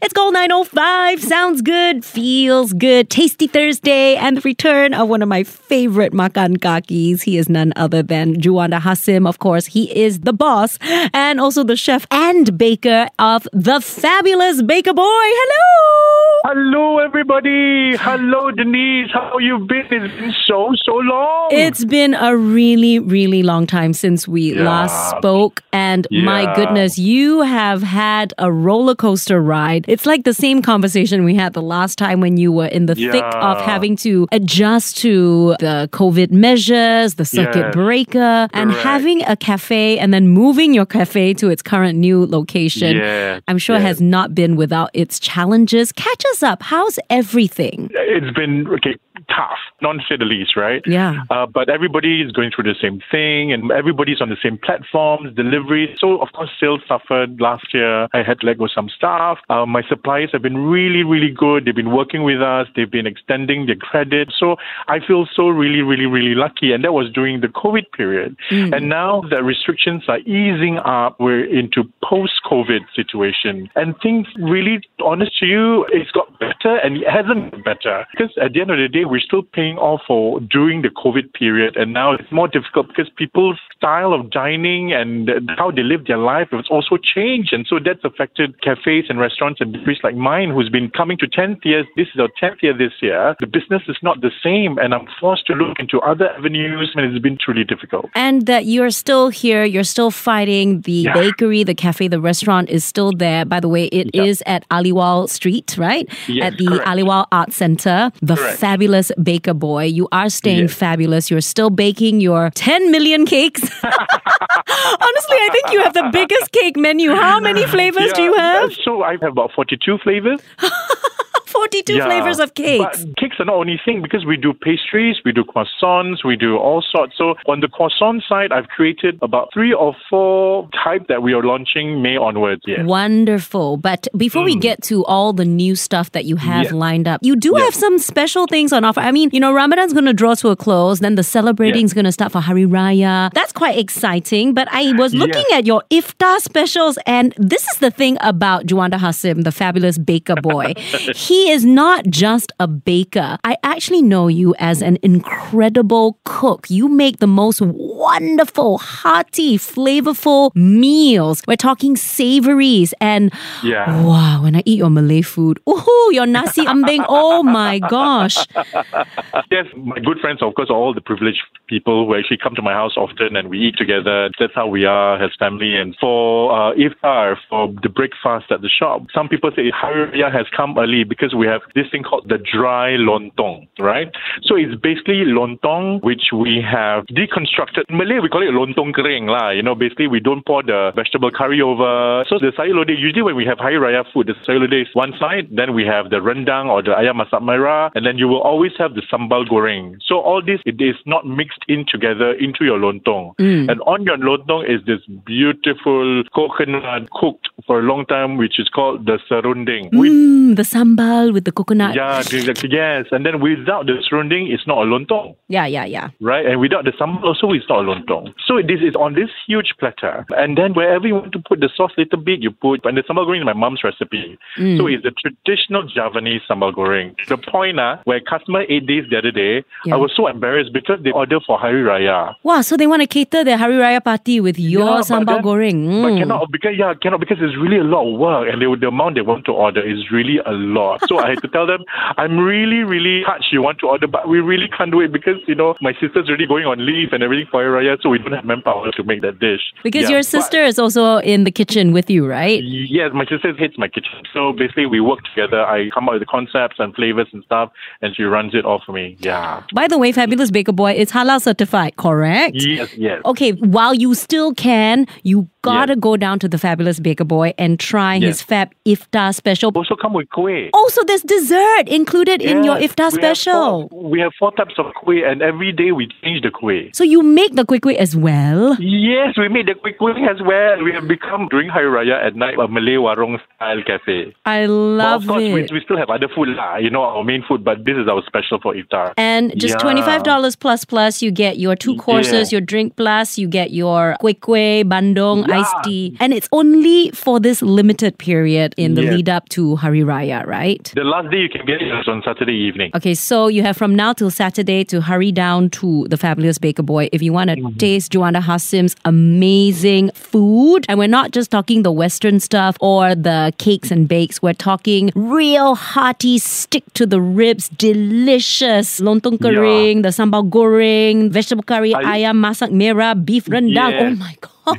It's Gold 905. Sounds good, feels good. Tasty Thursday, and the return of one of my favorite makan kakis. He is none other than Juanda Hasim, of course. He is the boss and also the chef and baker of the fabulous Baker Boy. Hello! Hello, everybody. Hello, Denise. How you been? It's been so, so long. It's been a really, really long time since we Yeah. last spoke. And my goodness, you have had a roller coaster ride. It's like the same conversation we had the last time when you were in the thick of having to adjust to the COVID measures, the circuit Yes. breaker, and having a cafe and then moving your cafe to its current new location. I'm sure has not been without its challenges. Catch us up. How's everything? It's been okay, tough, not to say the least, right? Yeah. Uh, but everybody is going through the same thing, and everybody's on the same platforms, delivery. So of course, sales suffered last year. I had to let go some staff. Uh, my suppliers have been really, really good. They've been working with us. They've been extending their credit. So I feel so really, really, really lucky. And that was during the COVID period. And now the restrictions are easing up. We're into post-COVID situation, and things really, honest to you, it's got better, and it hasn't better because at the end of the day, we're still paying off for during the COVID period, and now it's more difficult because people's style of dining and how they live their life has also changed, and so that's affected cafes and restaurants and bakeries like mine, who's been coming to 10th years. This is our 10th year this year. The business is not the same, and I'm forced to look into other avenues, and it's been truly difficult. And that you're still here, you're still fighting. The Yeah. bakery, the cafe, the restaurant is still there. By the way, it is at Aliwal Street, right? Yes, at the correct. Aliwal Art Center. The Correct. fabulous Baker Boy. You are staying Yes. fabulous. You're still baking your 10 million cakes. Honestly, I think you have the biggest cake menu. How many flavors do you have? So I have about 42 flavors. 42 Yeah. flavors of cakes. But cakes are not only thing because we do pastries, we do croissants, we do all sorts. So on the croissant side, I've created about three or four type that we are launching May onwards. Yes. Wonderful. But before we mm. get to all the new stuff that you have lined up, you do have some special things on offer. I mean, you know, Ramadan's going to draw to a close, then the celebrating is going to start for Hari Raya. That's quite exciting. But I was looking at your iftar specials, and this is the thing about Juanda Hasim, the fabulous baker boy. he is not just a baker. I actually know you as an incredible cook. You make the most wonderful, hearty, flavorful meals. We're talking savories and Yeah. wow, when I eat your Malay food, ooh, your nasi ambeng, oh my gosh. Yes, my good friends, of course, are all the privileged people who actually come to my house often and we eat together. That's how we are as family. And for uh, iftar, for the breakfast at the shop, some people say Hari Raya has come early because we have this thing called the dry lontong, right? So it's basically lontong, which we have deconstructed. In Malay, we call it lontong kering lah. You know, basically we don't pour the vegetable curry over. So the sayur lodeh, usually when we have Hari Raya food, the sayur lodeh is one side, then we have the rendang or the ayam masak merah, and then you will always have the sambal goreng. So all this, it is not mixed in together into your lontong. And on your lontong is this beautiful coconut cooked for a long time, which is called the serunding. Mm, the sambal with the coconut. yeah, the- yes. And then without the serunding, it's not a lontong, yeah, yeah. yeah. right? And without the sambal, also, it's not a lontong. So this is on this huge platter. And then wherever you want to put the sauce little bit, you put. And the sambal goreng is my mom's recipe. So it's the traditional Javanese sambal goreng. The point, uh, where customer ate this the other day, Yeah. I was so embarrassed because they ordered for Hari Raya. Wow, so they want to cater their Hari Raya party with your Yeah, but sambal then- goreng. But Mm. cannot because yeah cannot because it's really a lot of work and they, the amount they want to order is really a lot. So I had to tell them I'm really really touched you want to order, but we really can't do it because you know my sister's already going on leave and everything for Raya, so we don't have manpower to make that dish. Because Yeah, your sister is also in the kitchen with you, right? Yes, my sister hates my kitchen. So basically, we work together. I come up with the concepts and flavors and stuff, and she runs it all for me. Yeah. By the way, Fabulous Baker Boy is halal certified, correct? Yes, yes. Okay, while you still can, you gotta Yes. go down to the Fabulous Baker Boy and try his Fab Iftar special. Also come with kueh. Also, there's dessert included in your Yes, Iftar we special. Have four, we have four types of kueh, and every day we change the kueh. So you make the kueh kueh as well. Yes, we make the kueh kueh as well. We have become during Hari Raya at night a Malay warung style cafe. I love of course, it. we, we still have other food lah. You know our main food, but this is our special for iftar. and just Yeah. twenty-five dollars plus plus, you get your two courses, Yeah. your drink plus, you get your kueh kueh, bandung, Yeah. iced tea, and it's only for this limited period in the Yes. lead up to Hari Raya, right? The last day you can get it is on Saturday evening. Okay, so you have from now till Saturday to hurry down to the Fabulous Baker Boy if you want to Mm-hmm. taste Juanda Hasim's amazing food. And we're not just talking the Western stuff or the cakes and bakes. We're talking real hearty, stick to the ribs, delicious lontong Yeah. kering, the sambal goreng, vegetable curry, I- ayam masak merah, beef rendang. Yes. Oh my gosh.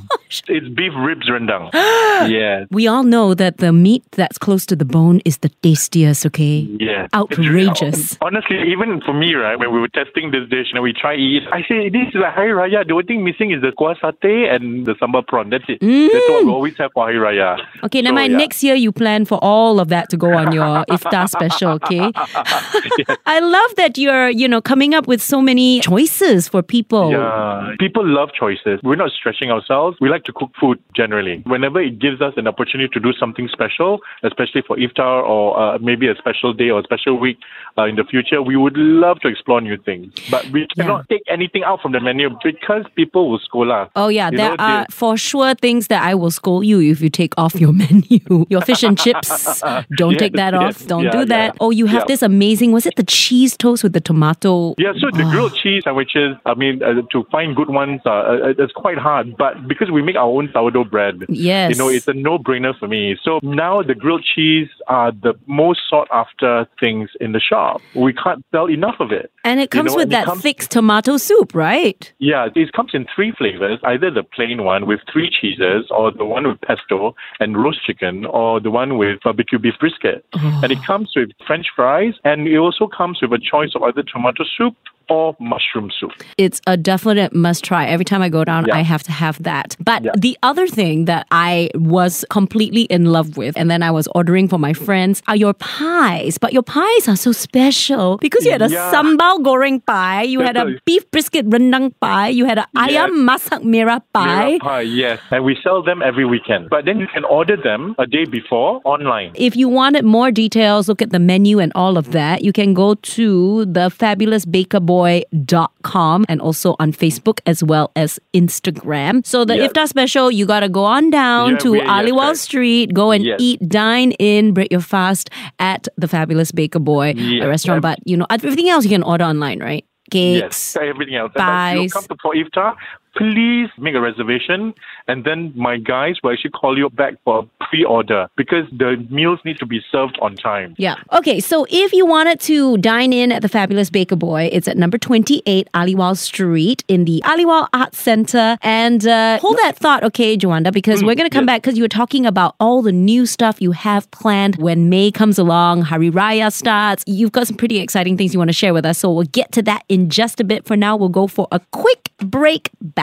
It's beef ribs rendang. yeah. We all know that the meat that's close to the bone is the tastiest, okay? Yeah. Outrageous. Honestly, even for me, right, when we were testing this dish and we try eat, I say this is like Hari Raya. The only thing missing is the kuah satay and the sambal prawn. That's it. That's what we always have for Hari Raya. Mm. Okay, So, never mind. yeah. Next year, you plan for all of that to go on your iftar special. Okay, I love that you're, you know, coming up with so many choices for people. Yeah, people love choices. We're not stretching ourselves. We like to cook food generally. Whenever it gives us an opportunity to do something special, especially for iftar or uh, maybe a special day or a special week uh, in the future, we would love to explore new things. But we cannot take anything out from the menu because people will scold us. Oh yeah, You there know, are they- for sure things that I will scold you if you take off your menu. Your fish and chips, don't Yes, take that off. Don't yeah, do that. yeah. Oh, you have Yeah. this amazing. Was it the cheese toast with the tomato? Yeah, so the Oh. grilled cheese sandwiches, I mean, uh, to find good ones, uh, uh, it's quite hard. But because we make our own sourdough bread, Yes. you know, it's a no-brainer for me. So now the grilled cheese are the most sought-after things in the shop. We can't sell enough of it. And it You comes know, with and that comes- thick tomato soup, right? Yeah, it comes in three flavors, either the plain one with three cheeses, or the one with pesto and roast chicken, or the one with barbecue beef brisket. Oh. And it comes with French fries, and it also comes with a choice of either tomato soup or mushroom soup. It's a definite must try. Every time I go down, Yeah. I have to have that. But Yeah. the other thing that I was completely in love with, and then I was ordering for my friends, are your pies. But your pies are so special because you had a Yeah. sambal goreng pie, you had a beef brisket rendang pie, you had a Yeah. ayam masak merah pie. Merah pie, yes. And we sell them every weekend. But then you can order them a day before online. If you wanted more details, look at the menu and all of that, you can go to thefabulousbakerboy.com and also on Facebook as well as Instagram. So the Yes. iftar special, you got to go on down Yeah, to we- yes, Aliwal. Street, go and Yes. eat, dine in, break your fast at the Fabulous Baker Boy restaurant. But, you know, everything else you can order online, right? Cakes. Yes, everything else. And then you come to for iftar, please make a reservation, and then my guys will actually call you back for a pre-order because the meals need to be served on time. Yeah. Okay, so if you wanted to dine in at the Fabulous Baker Boy, it's at number 28 Aliwal Street in the Aliwal Arts Center. And uh, hold that thought, okay, Juanda, because we're going to come back because you were talking about all the new stuff you have planned when May comes along, Hari Raya starts. You've got some pretty exciting things you want to share with us. So we'll get to that in just a bit. For now, we'll go for a quick break. Back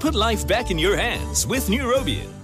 Put life back in your hands with Neurobion.